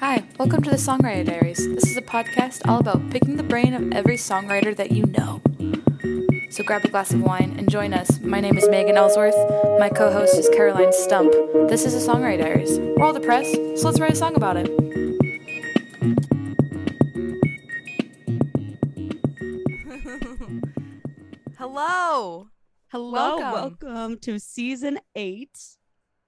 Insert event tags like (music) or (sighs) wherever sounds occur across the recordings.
Hi, welcome to the Songwriter Diaries. This is a podcast all about picking the brain of every songwriter that you know. So grab a glass of wine and join us. My name is Megan Ellsworth. My co host is Caroline Stump. This is the Songwriter Diaries. We're all depressed, so let's write a song about it. (laughs) Hello. Hello, Welcome. welcome. to season eight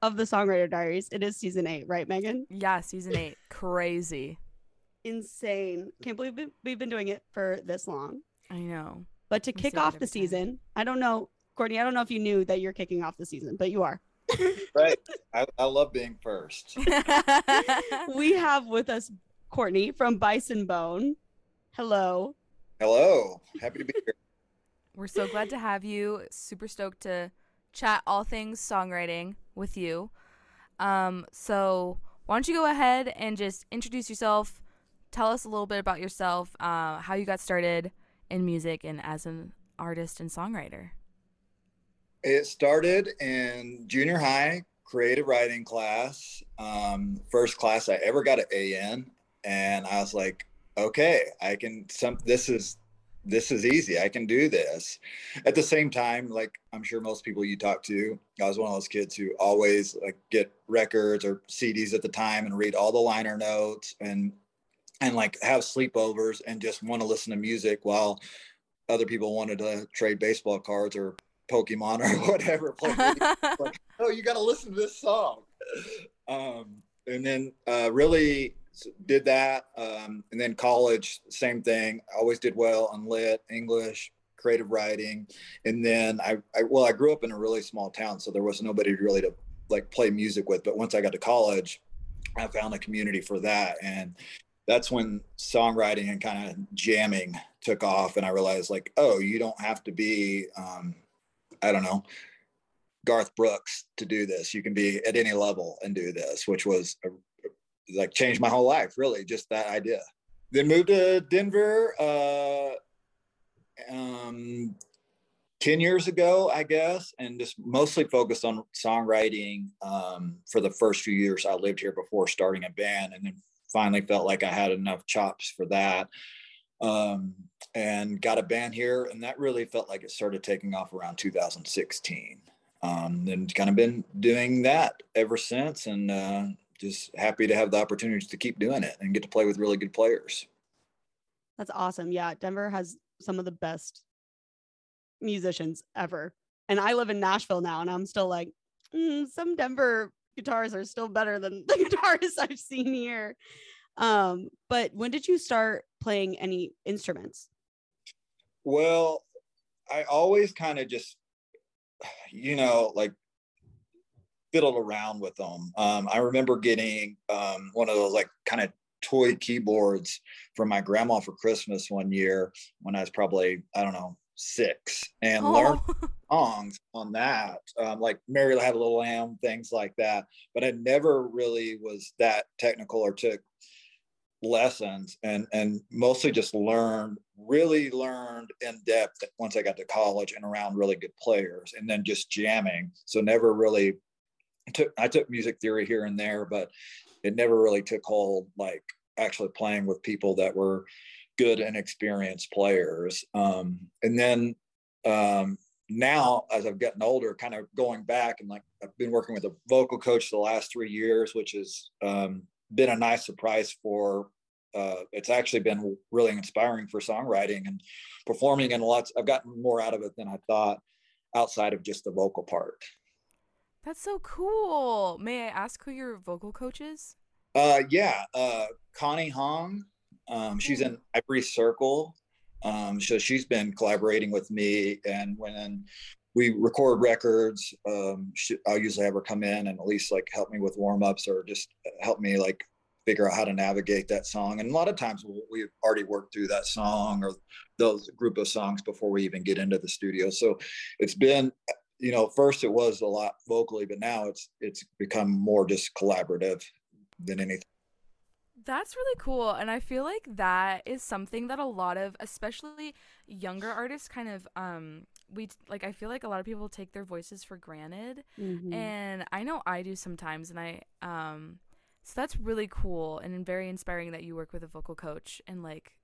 of the Songwriter Diaries. It is season eight, right, Megan? Yeah, season eight. Crazy. Insane. Can't believe we- we've been doing it for this long. I know. But to We kick off every the time. season, I don't know, Courtney, I don't know if you knew that you're kicking off the season, but you are. (laughs) Right. I, I love being first. (laughs) we have with us Courtney from Bison Bone. Hello. Hello. Happy to be here. We're so glad to have you. Super stoked to chat all things songwriting with you. Um, so why don't you go ahead and just introduce yourself? Tell us a little bit about yourself, uh, how you got started in music and as an artist and songwriter. It started in junior high creative writing class. Um, first class I ever got an A in, and I was like, okay, I can. Some this is this is easy. I can do this. At the same time, like I'm sure most people you talk to, I was one of those kids who always like get records or CDs at the time and read all the liner notes and and like have sleepovers and just want to listen to music while other people wanted to trade baseball cards or Pokemon or (laughs) whatever. (laughs) Like, oh, you got to listen to this song. Um, and then uh, really did that. Um, and then college, same thing. Always did well on lit, English, creative writing. And then I, I, well, I grew up in a really small town, so there was nobody really to like play music with. But once I got to college, I found a community for that. And that's when songwriting and kind of jamming took off. And I realized like, oh, you don't have to be, um, I don't know, Garth Brooks to do this. You can be at any level and do this, which was a, like changed my whole life, really, just that idea. Then moved to Denver uh, um, 10 years ago, I guess, and just mostly focused on songwriting um, for the first few years I lived here before starting a band. And then finally felt like I had enough chops for that um, and got a band here. And that really felt like it started taking off around 2016. Um, and kind of been doing that ever since. And uh, just happy to have the opportunity to keep doing it and get to play with really good players. That's awesome. Yeah, Denver has some of the best musicians ever. And I live in Nashville now, and I'm still like, "Mm, some Denver guitars are still better than the (laughs) guitarists I've seen here. Um, but when did you start playing any instruments? Well, I always kind of just, you know, like fiddled around with them. Um, I remember getting um, one of those like kind of toy keyboards from my grandma for Christmas one year when I was probably, I don't know, six and learned Oh, (laughs) songs on that, um, like Mary Had a Little Lamb, things like that. But I never really was that technical or took lessons and and mostly just learned really learned in depth once i got to college and around really good players and then just jamming so never really took i took music theory here and there but it never really took hold like actually playing with people that were good and experienced players. Um, and then um, now as i've gotten older kind of going back and like i've been working with a vocal coach the last three years which has um, been a nice surprise for uh, it's actually been really inspiring for songwriting and performing and lots i've gotten more out of it than i thought outside of just the vocal part that's so cool. May I ask who your vocal coach is? uh, yeah uh, connie hong. Um, she's in ivory circle. Um, so she's been collaborating with me and when we record records um, she, i'll usually have her come in and at least like help me with warm-ups or just help me like figure out how to navigate that song. And a lot of times we- we've already worked through that song or those group of songs before we even get into the studio. So it's been you know first it was a lot vocally but now it's it's become more just collaborative than anything That's really cool. And I feel like that is something that a lot of, especially younger artists, kind of, um, we like, I feel like a lot of people take their voices for granted. Mhm. And I know I do sometimes. And I, um, So that's really cool and very inspiring that you work with a vocal coach and like,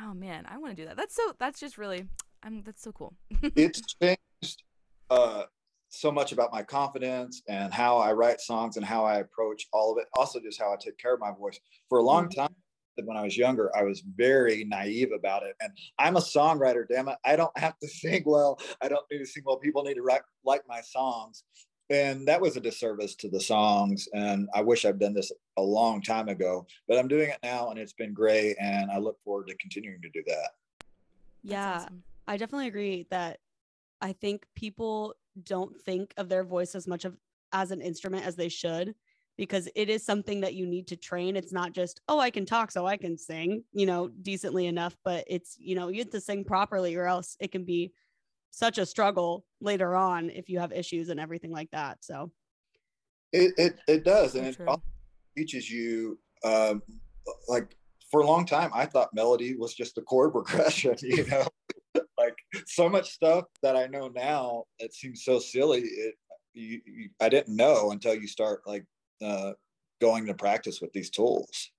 oh man, I want to do that. That's so. That's just really. I'm. That's so cool. (laughs) it's changed uh, so much about my confidence and how I write songs and how I approach all of it. Also, just how I take care of my voice. For a long Mhm. time, when I was younger, I was very naive about it. And I'm a songwriter, damn it. I don't have to sing well. I don't need to sing well. People need to write, like my songs. And that was a disservice to the songs. And I wish I'd done this a long time ago, but I'm doing it now and it's been great. And I look forward to continuing to do that. Yeah, awesome. I definitely agree that I think people don't think of their voice as much of as an instrument as they should because it is something that you need to train. It's not just, oh, I can talk so I can sing, you know, decently enough, but it's, you know, you have to sing properly or else it can be such a struggle later on if you have issues and everything like that. So, It, it, it does. So and it true. also teaches you um, like for a long time i thought melody was just a chord (laughs) progression you know like (laughs) so much stuff that i know now it seems so silly it you, you, i didn't know until you start like uh, going to practice with these tools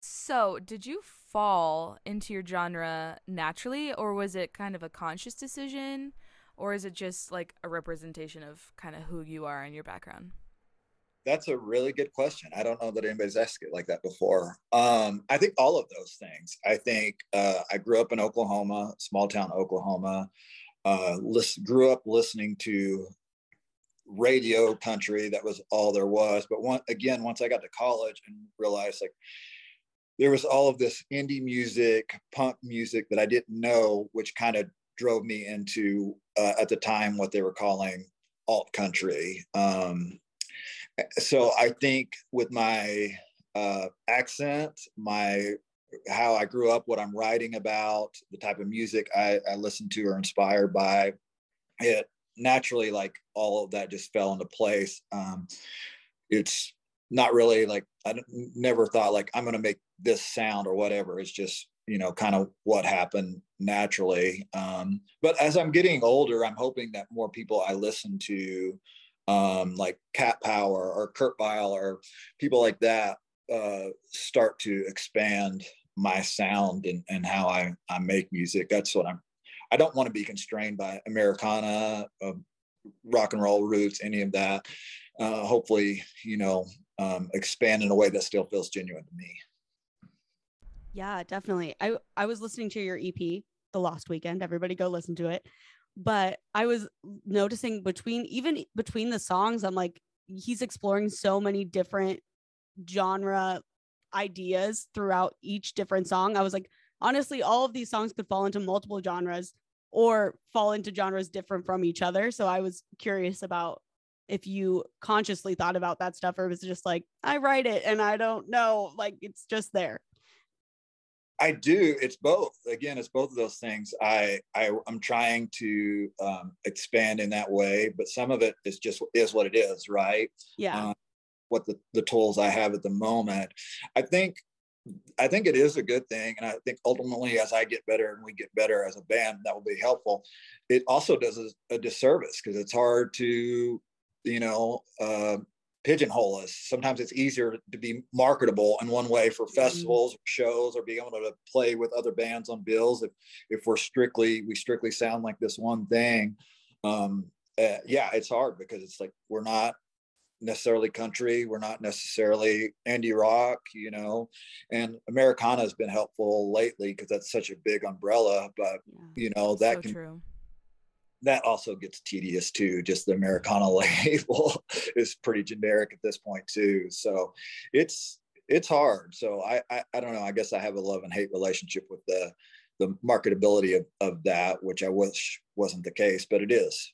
So, did you fall into your genre naturally, or was it kind of a conscious decision, or is it just like a representation of kind of who you are and your background? That's a really good question. I don't know that anybody's asked it like that before. Um, i think all of those things. I think uh, i grew up in oklahoma small town oklahoma. Uh, listen, grew up listening to radio country. That was all there was. But one again once i got to college and realized like there was all of this indie music punk music that i didn't know which kind of drove me into uh, at the time what they were calling alt country. Um, so i think with my uh, accent my how i grew up what i'm writing about the type of music i, I listen to or inspired by it naturally like all of that just fell into place. Um, it's not really like i never thought like i'm going to make this sound or whatever. It's just you know kind of what happened naturally. Um, but as i'm getting older i'm hoping that more people i listen to um, like Cat Power or Kurt Vile or people like that uh, start to expand my sound and, and how I, I make music. That's what I'm. I don't want to be constrained by Americana, uh, rock and roll roots, any of that. Uh, hopefully, you know, um, expand in a way that still feels genuine to me. Yeah, definitely. I I was listening to your EP the Lost Weekend. Everybody go listen to it. But I was noticing between even between the songs, I'm like, he's exploring so many different genre ideas throughout each different song. I was like, honestly, all of these songs could fall into multiple genres or fall into genres different from each other. So I was curious about if you consciously thought about that stuff or was it just like, I write it and I don't know, like it's just there. I do. It's both. Again, it's both of those things. I, I I'm trying to um, expand in that way, but some of it is just is what it is, right? Yeah. Uh, what the, the tools I have at the moment. I think I think it is a good thing. And I think ultimately as I get better and we get better as a band, that will be helpful. It also does us a disservice because it's hard to, you know, uh, pigeonhole us. Sometimes it's easier to be marketable in one way for festivals or shows or being able to play with other bands on bills. If if we're strictly we strictly sound like this one thing, um, uh, yeah, it's hard because it's like we're not necessarily country. We're not necessarily indie rock, you know. And Americana has been helpful lately because that's such a big umbrella. But yeah. you know that so can true. That also gets tedious too. Just the Americana (laughs) label is pretty generic at this point too. So it's it's hard. So I, I I don't know. I guess I have a love and hate relationship with the the marketability of, of that, which I wish wasn't the case, but it is.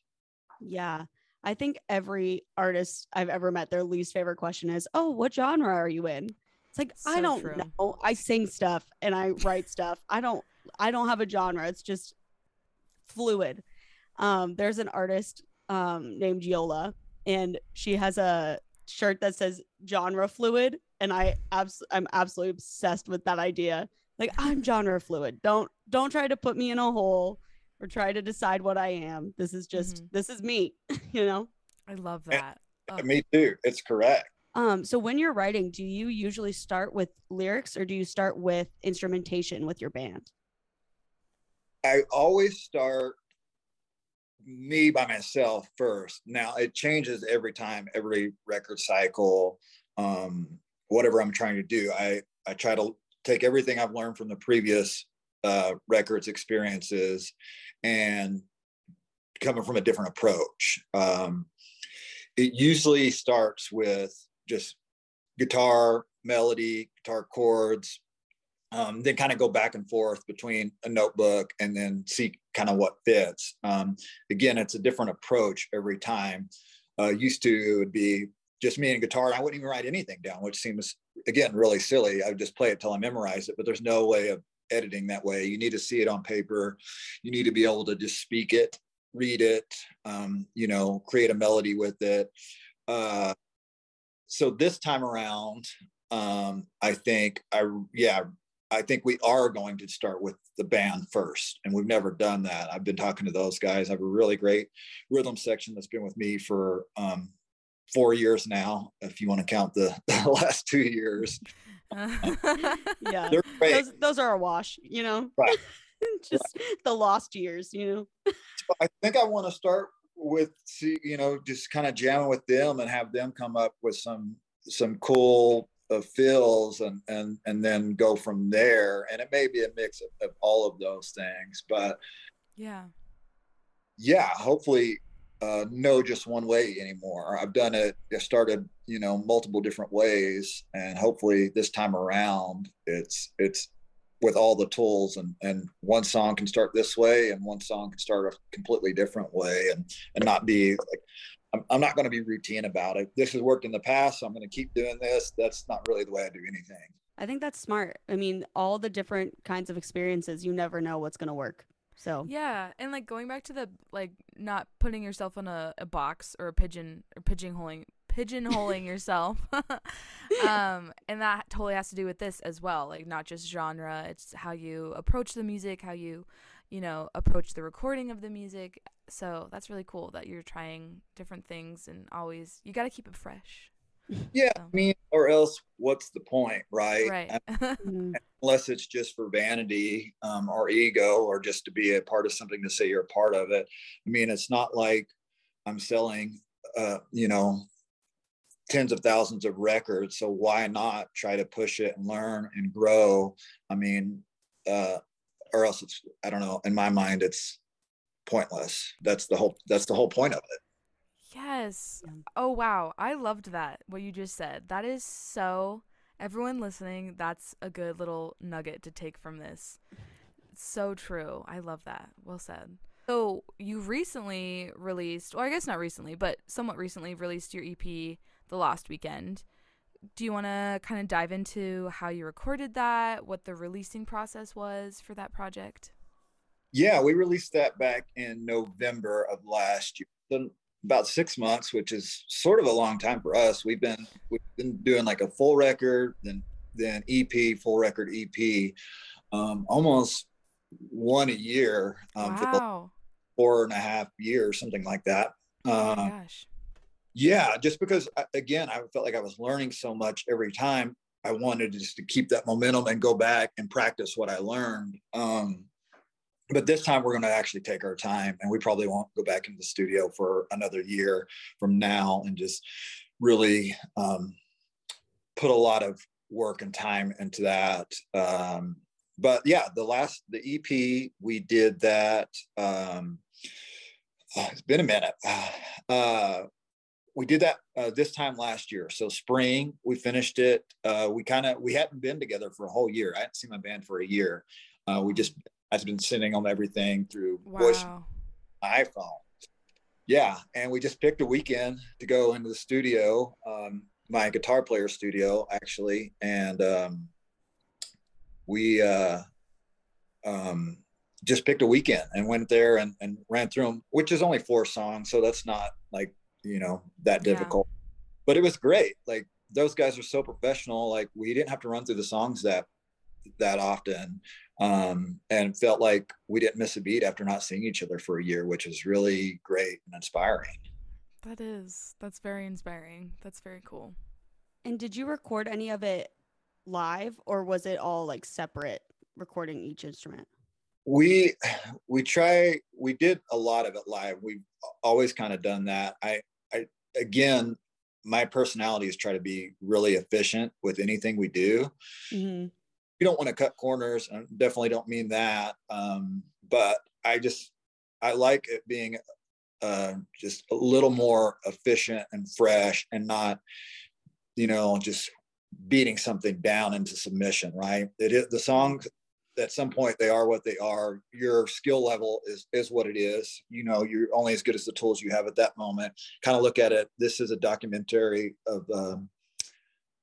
Yeah. I think every artist I've ever met, their least favorite question is, Oh, what genre are you in? It's like, I don't true. know. I sing stuff and I write stuff. I don't I don't have a genre. It's just fluid. Um, there's an artist um named Yola, and she has a shirt that says genre fluid. And I abs- I'm absolutely obsessed with that idea. Like I'm genre fluid. Don't don't try to put me in a hole or try to decide what I am. This is just Mhm. this is me, (laughs) you know? I love Yeah. that. Ugh. Me too. It's correct. Um, so when you're writing, do you usually start with lyrics or do you start with instrumentation with your band? I always start me by myself first. Now it changes every time, every record cycle, um, whatever I'm trying to do. I I try to take everything I've learned from the previous uh, records experiences and coming from a different approach. Um, it usually starts with just guitar, melody, guitar chords, um, then kind of go back and forth between a notebook and then see kind of what fits. Um, again, it's a different approach every time. Uh, used to would be just me and guitar, and I wouldn't even write anything down, which seems again really silly. I would just play it till I memorize it, but there's no way of editing that way. You need to see it on paper. You need to be able to just speak it, read it, um, you know, create a melody with it. Uh, so this time around, um, I think I yeah I think we are going to start with the band first, and we've never done that. I've been talking to those guys. I have a really great rhythm section that's been with me for um, four years now, if you want to count the, (laughs) the last two years. (laughs) yeah, those, those are a wash, you know. Right. (laughs) Just right. the lost years, you know. so I think I want to start with, you know, just kind of jamming with them and have them come up with some some cool of fills and and and then go from there. And it may be a mix of, of all of those things but yeah. Yeah hopefully uh no just one way anymore. I've done it i started you know multiple different ways and hopefully this time around it's it's with all the tools and and one song can start this way and one song can start a completely different way and and not be like I'm, I'm not going to be routine about it. This has worked in the past, so I'm going to keep doing this. That's not really the way I do anything. I think that's smart. I mean, all the different kinds of experiences, you never know what's going to work. So yeah, and like going back to the like not putting yourself in a, a box or a pigeon or pigeonholing pigeonholing (laughs) yourself. (laughs) um, and that totally has to do with this as well. Like not just genre, it's how you approach the music, how you, you know, approach the recording of the music, so that's really cool that you're trying different things and always you got to keep it fresh. Yeah, so. I mean, or else what's the point, right? Right. (laughs) Mm-hmm. Unless it's just for vanity um, or ego or just to be a part of something to say you're a part of it. I mean, it's not like I'm selling, uh, you know, tens of thousands of records. So why not try to push it and learn and grow? I mean, uh, or else it's, I don't know, in my mind, it's pointless. That's the whole that's the whole point of it. Yes. Oh wow. I loved that what you just said. That is so everyone listening, that's a good little nugget to take from this. So true. I love that. Well said. So, you recently released, or I guess not recently, but somewhat recently released your EP The Lost Weekend. Do you want to kind of dive into how you recorded that, what the releasing process was for that project? Yeah, we released that back in November of last year. So about six months, which is sort of a long time for us. We've been we've been doing like a full record, then then EP, full record EP, um, almost one a year um, wow. for four and a half years, something like that. oh uh, gosh. Yeah, just because again, I felt like I was learning so much every time. I wanted just to keep that momentum and go back and practice what I learned. Um, but this time we're going to actually take our time and we probably won't go back into the studio for another year from now and just really um, put a lot of work and time into that um, but yeah the last the ep we did that um, oh, it's been a minute (sighs) uh, we did that uh, this time last year so spring we finished it uh, we kind of we hadn't been together for a whole year i hadn't seen my band for a year uh, we just has been sending them everything through wow. voice iPhone. Yeah, and we just picked a weekend to go into the studio, um, my guitar player studio actually, and um, we uh, um, just picked a weekend and went there and, and ran through them, which is only four songs, so that's not like you know that difficult. Yeah. But it was great. Like those guys are so professional. Like we didn't have to run through the songs that that often um, and felt like we didn't miss a beat after not seeing each other for a year, which is really great and inspiring. That is. That's very inspiring. That's very cool. And did you record any of it live or was it all like separate recording each instrument? we we try we did a lot of it live we've always kind of done that i i again my personality is try to be really efficient with anything we do Mhm. we don't want to cut corners and definitely don't mean that um, but i just i like it being uh, just a little more efficient and fresh and not you know just beating something down into submission right it is the songs at some point they are what they are your skill level is is what it is you know you're only as good as the tools you have at that moment kind of look at it this is a documentary of um,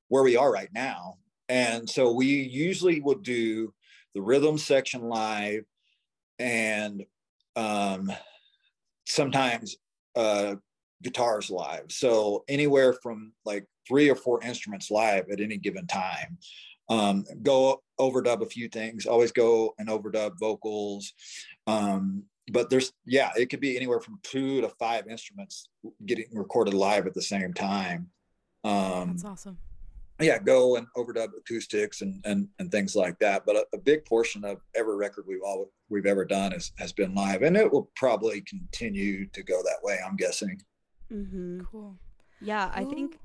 where we are right now and so we usually will do the rhythm section live and um, sometimes uh, guitars live. So anywhere from like three or four instruments live at any given time. Um, go overdub a few things, always go and overdub vocals. Um, but there's, yeah, it could be anywhere from two to five instruments getting recorded live at the same time. Um, That's awesome. yeah, go and overdub acoustics and and and things like that. But a, a big portion of every record we've all we've ever done is, has been live, and it will probably continue to go that way. I'm guessing. Mhm. Cool. Yeah, I think.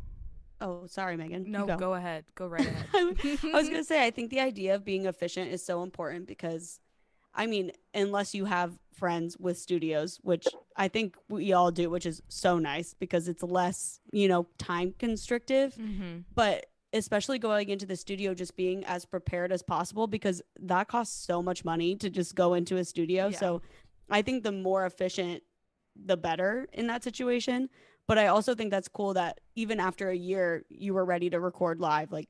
Oh, sorry, Megan. No, go. go. ahead. Go right (laughs) ahead. I was gonna (laughs) say, I think the idea of being efficient is so important because, I mean, unless you have friends with studios, which I think we all do, which is so nice because it's less, you know, time constrictive. hmm But especially going into the studio, just being as prepared as possible because that costs so much money to just go into a studio. Yeah. So I think the more efficient, the better in that situation. But I also think that's cool that even after a year, you were ready to record live, like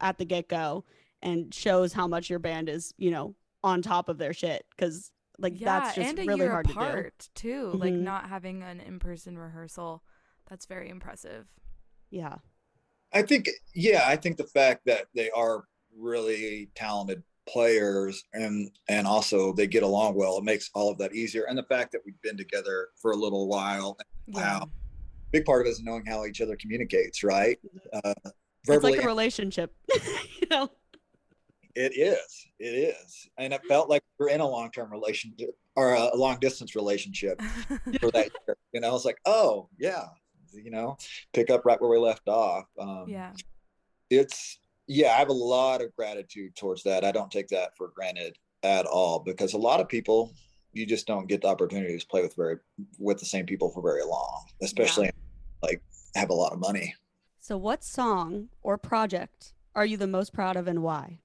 at the get go, and shows how much your band is, you know, on top of their shit. Cause like yeah, that's just and a really year hard to do. too. Like Mhm. not having an in-person rehearsal. That's very impressive. Yeah. I think, yeah, I think the fact that they are really talented players and and also they get along well, it makes all of that easier. And the fact that we've been together for a little while, Yeah. Wow. Big part of it is knowing how each other communicates, right? Uh, It's like a relationship, (laughs) you know. It is. It is, and it felt like we're in a long term relationship or a long distance relationship (laughs) for that year. You know, it's like, oh yeah, you know, pick up right where we left off. Um, yeah. it's yeah i have a lot of gratitude towards that i don't take that for granted at all because a lot of people you just don't get the opportunity to play with very with the same people for very long especially like have a lot of money So, what song or project are you the most proud of and why?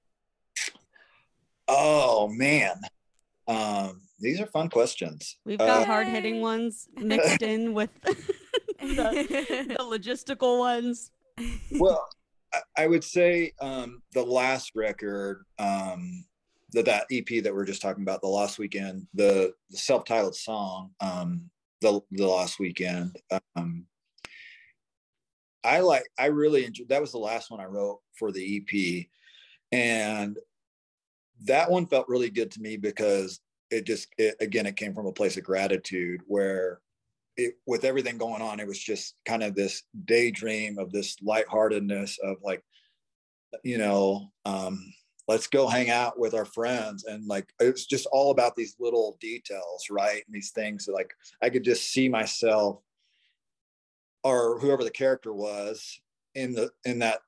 oh man um these are fun questions We've got Uh, hard hitting ones mixed in with (laughs) the, (laughs) the logistical ones. well I, I would say um the last record um that that ep that we are just talking about the Lost Weekend the, the self-titled song um the the Lost Weekend um i like i really enjoyed that was the last one i wrote for the ep and that one felt really good to me because it just it, again it came from a place of gratitude where it, with everything going on, it was just kind of this daydream of this lightheartedness of like, you know, um, let's go hang out with our friends. And like, it was just all about these little details, right? And these things that like, I could just see myself or whoever the character was in the, in that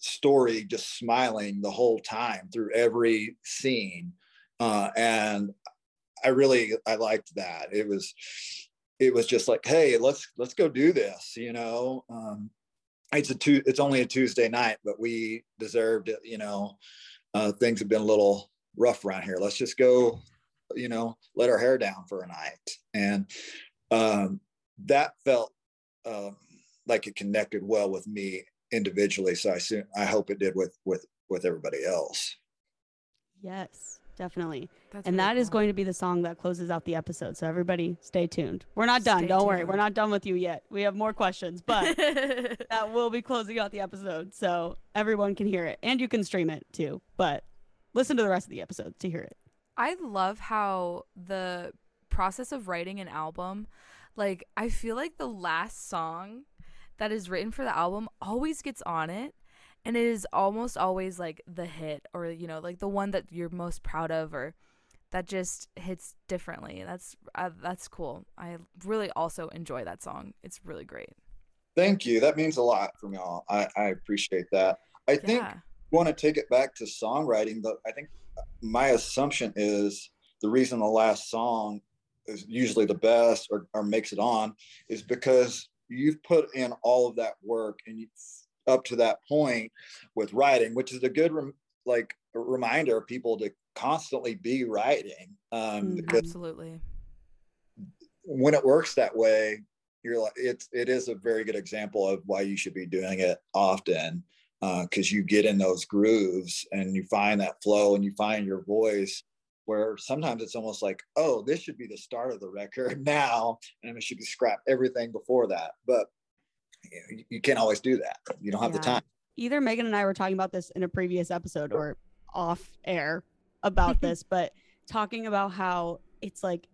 story, just smiling the whole time through every scene. Uh, and I really, I liked that. It was, it was just like, hey, let's let's go do this, you know. Um, it's a two, it's only a Tuesday night, but we deserved it, you know. Uh, things have been a little rough around here. Let's just go, you know, let our hair down for a night, and um, that felt um, like it connected well with me individually. So I soon, I hope it did with with with everybody else. Yes, definitely. That's and really that is cool. going to be the song that closes out the episode. So everybody stay tuned. We're not done. Stay Don't worry. We're not done with you yet. We have more questions, but (laughs) that will be closing out the episode. So everyone can hear it and you can stream it too. But listen to the rest of the episode to hear it. I love how the process of writing an album, like I feel like the last song that is written for the album always gets on it and it is almost always like the hit or you know like the one that you're most proud of or that just hits differently that's uh, that's cool i really also enjoy that song it's really great Thank you. That means a lot from y'all. I, I appreciate that. I think yeah want to take it back to songwriting, but I think my assumption is the reason the last song is usually the best or, or makes it on is because you've put in all of that work and you, up to that point with writing, which is a good rem, like a reminder of people to constantly be writing. Um, Mhm. absolutely when it works that way, you're like it's it is a very good example of why you should be doing it often because you get in those grooves and you find that flow and you find your voice where sometimes it's almost like oh this should be the start of the record (laughs) now and it should be scrap everything before that but you, you can't always do that you don't have the time either Megan and I were talking about this in a previous episode or off air about (laughs) this, but talking about how it's like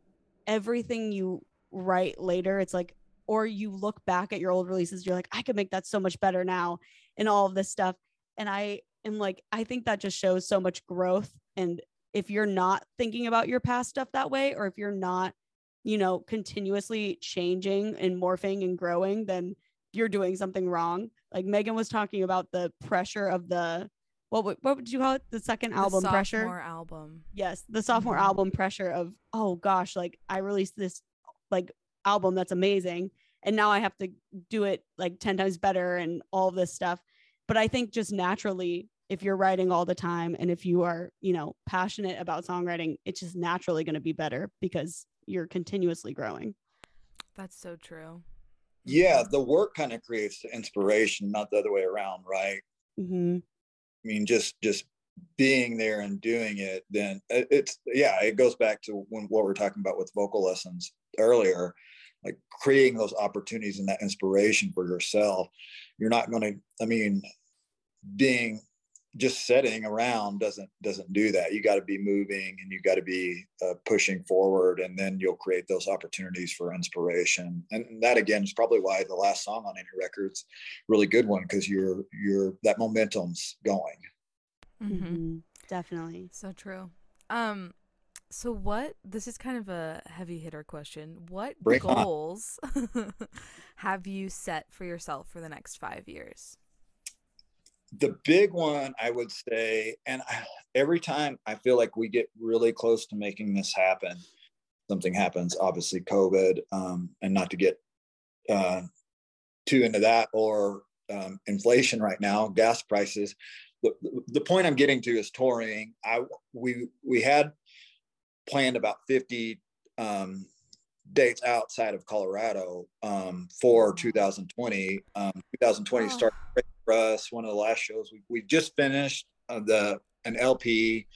everything you write later, it's like, or you look back at your old releases, you're like, I could make that so much better now, and all of this stuff. And I am like, I think that just shows so much growth. And if you're not thinking about your past stuff that way, or if you're not, you know, continuously changing and morphing and growing, then you're doing something wrong. Like Megan was talking about the pressure of the what would, what would you call it? The second The album pressure. sophomore album Yes, the sophomore Mhm. album pressure of oh gosh, like I released this like album that's amazing and now I have to do it like 10 times better and all this stuff. But I think just naturally if you're writing all the time and if you are, you know, passionate about songwriting, it's just naturally going to be better because you're continuously growing. that's so true yeah the work kind of creates the inspiration not the other way around right hmm I mean, just just being there and doing it, then it's yeah, it goes back to when what we we're talking about with vocal lessons earlier, like creating those opportunities and that inspiration for yourself. You're not going to, I mean, being just sitting around doesn't doesn't do that. You got to be moving and you got to be uh, pushing forward, and then you'll create those opportunities for inspiration. And that again is probably why the last song on any record's really good one because you're you're that momentum's going. hmm hmm Definitely. So true. Um, so what? This is kind of a heavy hitter question. What Bring goals (laughs) have you set for yourself for the next five years? The big one i would say and I, every time i feel like we get really close to making this happen something happens obviously covid um, and not to get uh, too into that or um, inflation right now gas prices the, the point i'm getting to is touring i we we had planned about 50 um, dates outside of colorado um, for 2020 um, 2020 Oh. started for us. One of the last shows we, we just finished uh, the an LP.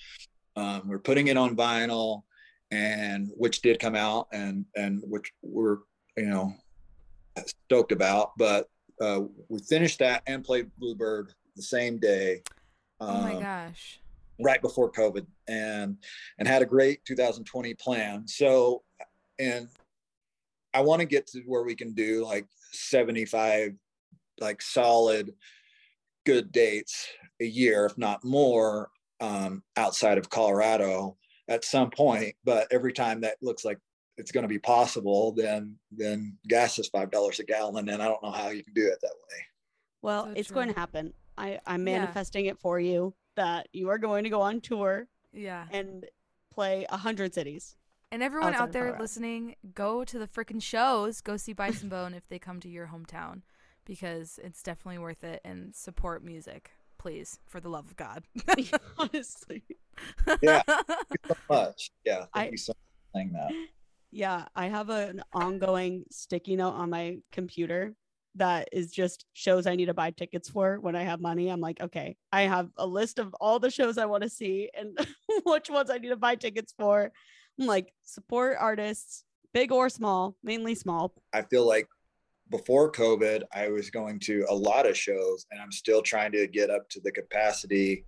Um, we're putting it on vinyl, and which did come out, and and which we're you know stoked about. But uh, we finished that and played Bluebird the same day. oh my um, gosh. right before COVID and and had a great 2020 plan. So and I want to get to where we can do like 75 like solid good dates a year, if not more, um, outside of Colorado at some point. But every time that looks like it's going to be possible, then then gas is five dollars a gallon, and I don't know how you can do it that way. Well, So it's going to happen. I, I'm Yeah. manifesting it for you that you are going to go on tour Yeah. and play a hundred cities. And everyone out there listening, go to the freaking shows. Go see Bison Bone if they come to your hometown because it's definitely worth it and support music, please, for the love of God. (laughs) (laughs) Honestly. Yeah. Thank you so (laughs) much. Yeah, thank I- you so much for saying that. Yeah, I have an ongoing sticky note on my computer that is just shows I need to buy tickets for when I have money. I'm like, okay, I have a list of all the shows I want to see and which ones I need to buy tickets for. I'm like, support artists, big or small, mainly small. I feel like before COVID, I was going to a lot of shows, and I'm still trying to get up to the capacity,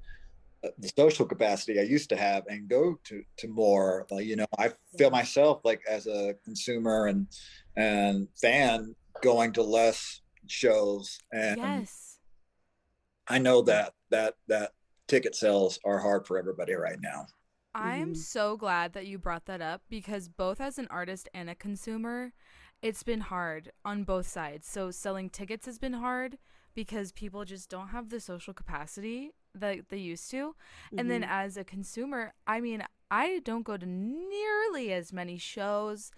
uh, the social capacity I used to have, and go to to more. Like, you know, I feel myself like as a consumer and and fan going to less shows and yes. I know that that that ticket sales are hard for everybody right now. I'm Mhm. so glad that you brought that up because both as an artist and a consumer, it's been hard on both sides. So selling tickets has been hard because people just don't have the social capacity that they used to. And then Mhm. as a consumer, I mean, I don't go to nearly as many shows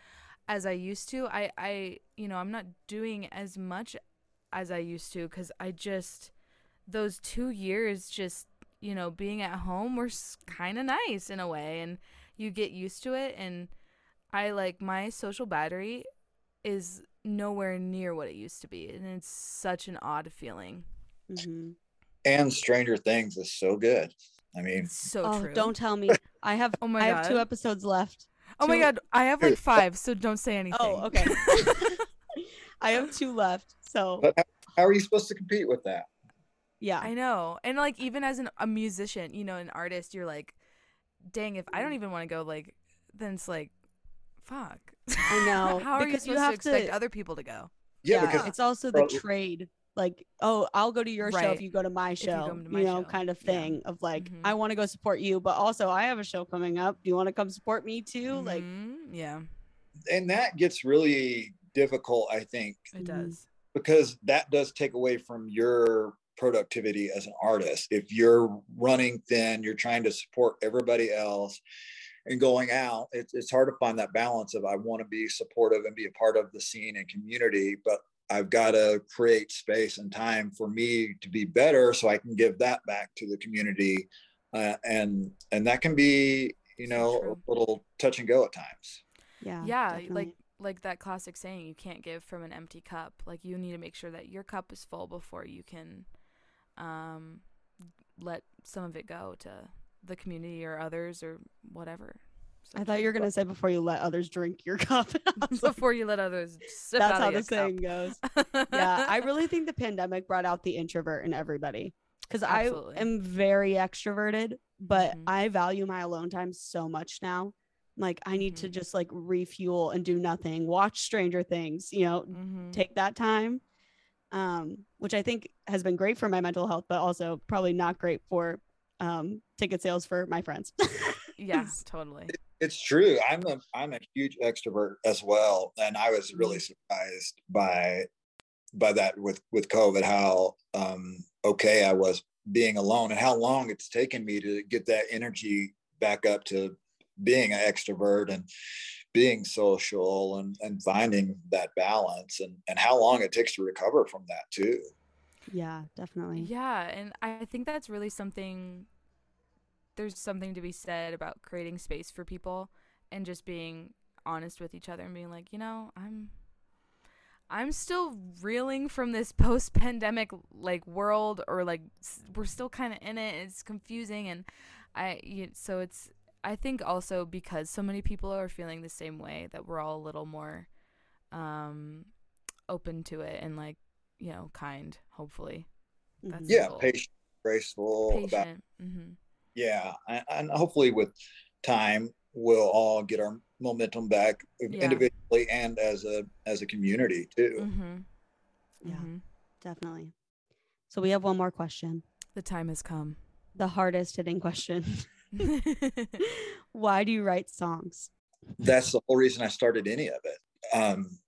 as I used to. I I you know, I'm not doing as much as I used to cuz I just those 2 years just you know, being at home were kind of nice in a way and you get used to it and I like my social battery is nowhere near what it used to be and it's such an odd feeling. Mhm. And Stranger Things is so good. I mean, It's so oh, true. don't tell me. (laughs) I have Oh my I have two episodes left. Oh my god, I have like 5, so don't say anything. Oh, okay. (laughs) (laughs) I have two left. So but how are you supposed to compete with that? yeah. I know. And like even as an, a musician, you know, an artist, you're like, dang, if I don't even want to go, like, then it's like, fuck. I know, (laughs) How are you because you supposed to have expect to- other people to go? Yeah, because it's also the Well- trade. Like, oh, I'll go to your show if you go to my show. You, to my know, show. kind of Yeah. thing of like, Mhm. I want to go support you, but also I have a show coming up. Do you want to come support me too? Like, Mhm. yeah, and that gets really difficult, I think, it does. because that does take away from your productivity as an artist. If you're running thin, you're trying to support everybody else and going out, it's, it's hard to find that balance of I want to be supportive and be a part of the scene and community, but I've got to create space and time for me to be better so I can give that back to the community. Uh, and and that can be, you know, a little touch and go at times. yeah. yeah, definitely. like like that classic saying, you can't give from an empty cup. Like you need to make sure that your cup is full before you can um let some of it go to the community or others or whatever. So I thought you were gonna say before you let others drink your (laughs) cup. Was like, before you let others sip That's how the saying goes. (laughs) yeah, I really think the pandemic brought out the introvert in everybody because I am very extroverted, but Mhm. I value my alone time so much now. Like I need to Mhm. just like refuel and do nothing, watch Stranger Things, you know, Mhm. take that time. Um, which I think has been great for my mental health, but also probably not great for um ticket sales for my friends. (laughs) Yeah, totally. it's true. I'm a I'm a huge extrovert as well, and I was really Mm-hmm. surprised by by that with with COVID how um, okay I was being alone and how long it's taken me to get that energy back up to being an extrovert and being social and and finding that balance and and how long it takes to recover from that too. Yeah, definitely. Yeah, and I think that's really something there's something to be said about creating space for people and just being honest with each other and being like, you know, I'm I'm still reeling from this (laughs) post-pandemic like world or like we're still kind of in it. It's confusing and I you, so it's I think also because so many people are feeling the same way that we're all a little more um open to it and like, you know, kind, hopefully. That's Mhm. Yeah, patient, graceful about Patient. hmm yeah and, and hopefully with time we'll all get our momentum back Yeah. individually and as a as a community too Mm-hmm. Yeah. hmm Definitely. So we have one more question. The time has come. The hardest hitting question. (laughs) (laughs) Why do you write songs? that's the whole reason i started any of it um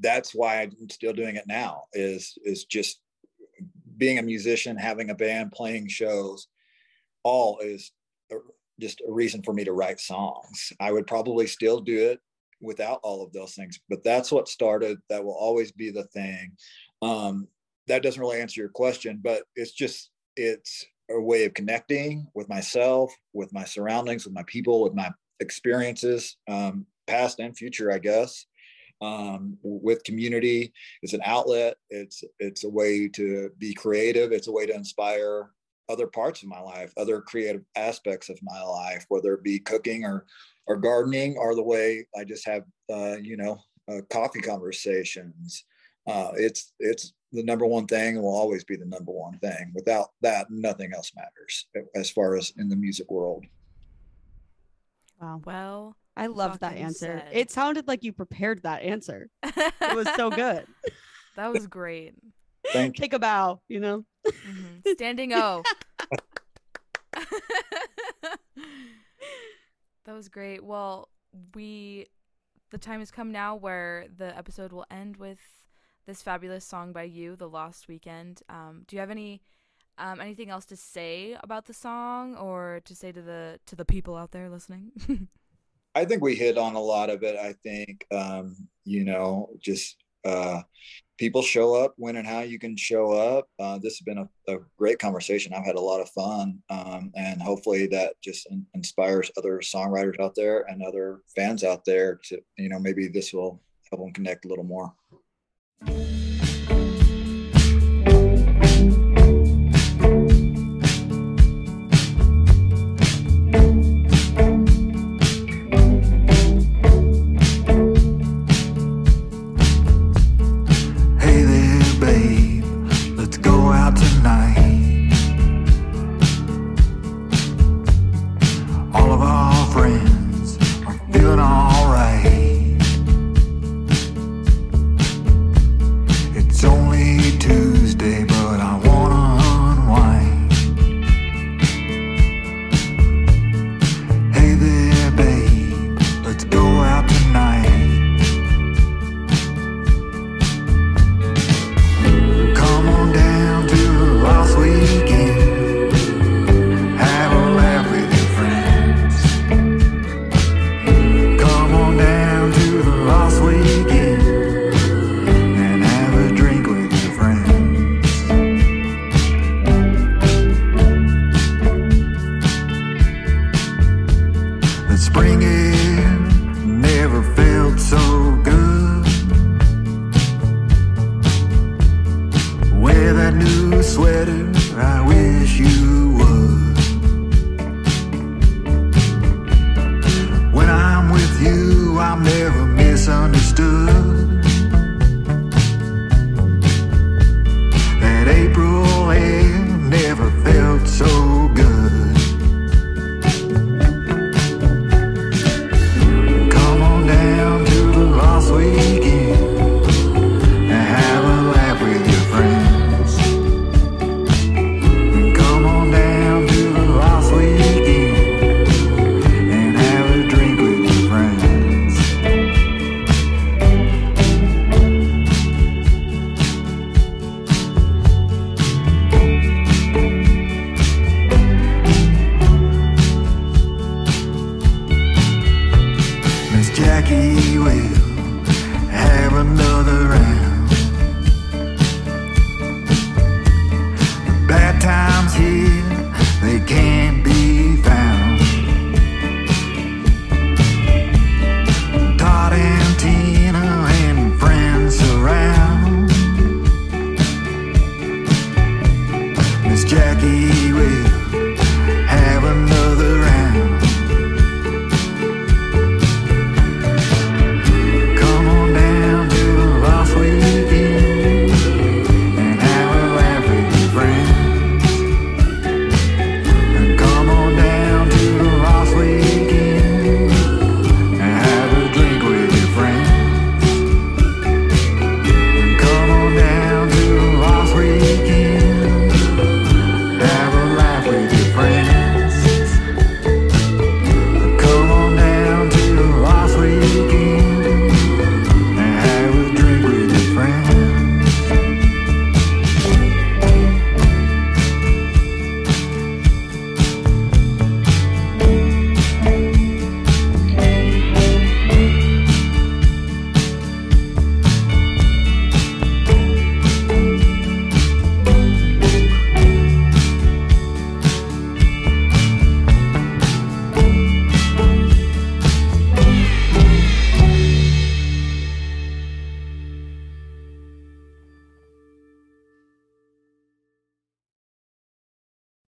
that's why i'm still doing it now is is just being a musician having a band playing shows all is a, just a reason for me to write songs i would probably still do it without all of those things but that's what started that will always be the thing um that doesn't really answer your question but it's just it's a way of connecting with myself with my surroundings with my people with my experiences, um, past and future, I guess. Um, with community, it's an outlet. It's it's a way to be creative. It's a way to inspire other parts of my life, other creative aspects of my life, whether it be cooking or or gardening, or the way I just have uh, you know uh, coffee conversations. Uh, it's it's the number one thing and will always be the number one thing. Without that, nothing else matters as far as in the music world. Wow. Well, I love that answer. said. It sounded like you prepared that answer. It was so good. (laughs) That was great. Thank you. Take a bow, you know? Mhm. Standing O. (laughs) (laughs) that was great. Well, we the time has come now where the episode will end with this fabulous song by you, "The Lost Weekend." Um, do you have any um, anything else to say about the song, or to say to the to the people out there listening? I think we hit on a lot of it. I think, um, you know, just uh, people show up when and how you can show up. Uh, this has been a, a, great conversation. I've had a lot of fun. Um, and hopefully that just in, inspires other songwriters out there and other fans out there to, you know, maybe this will help them connect a little more.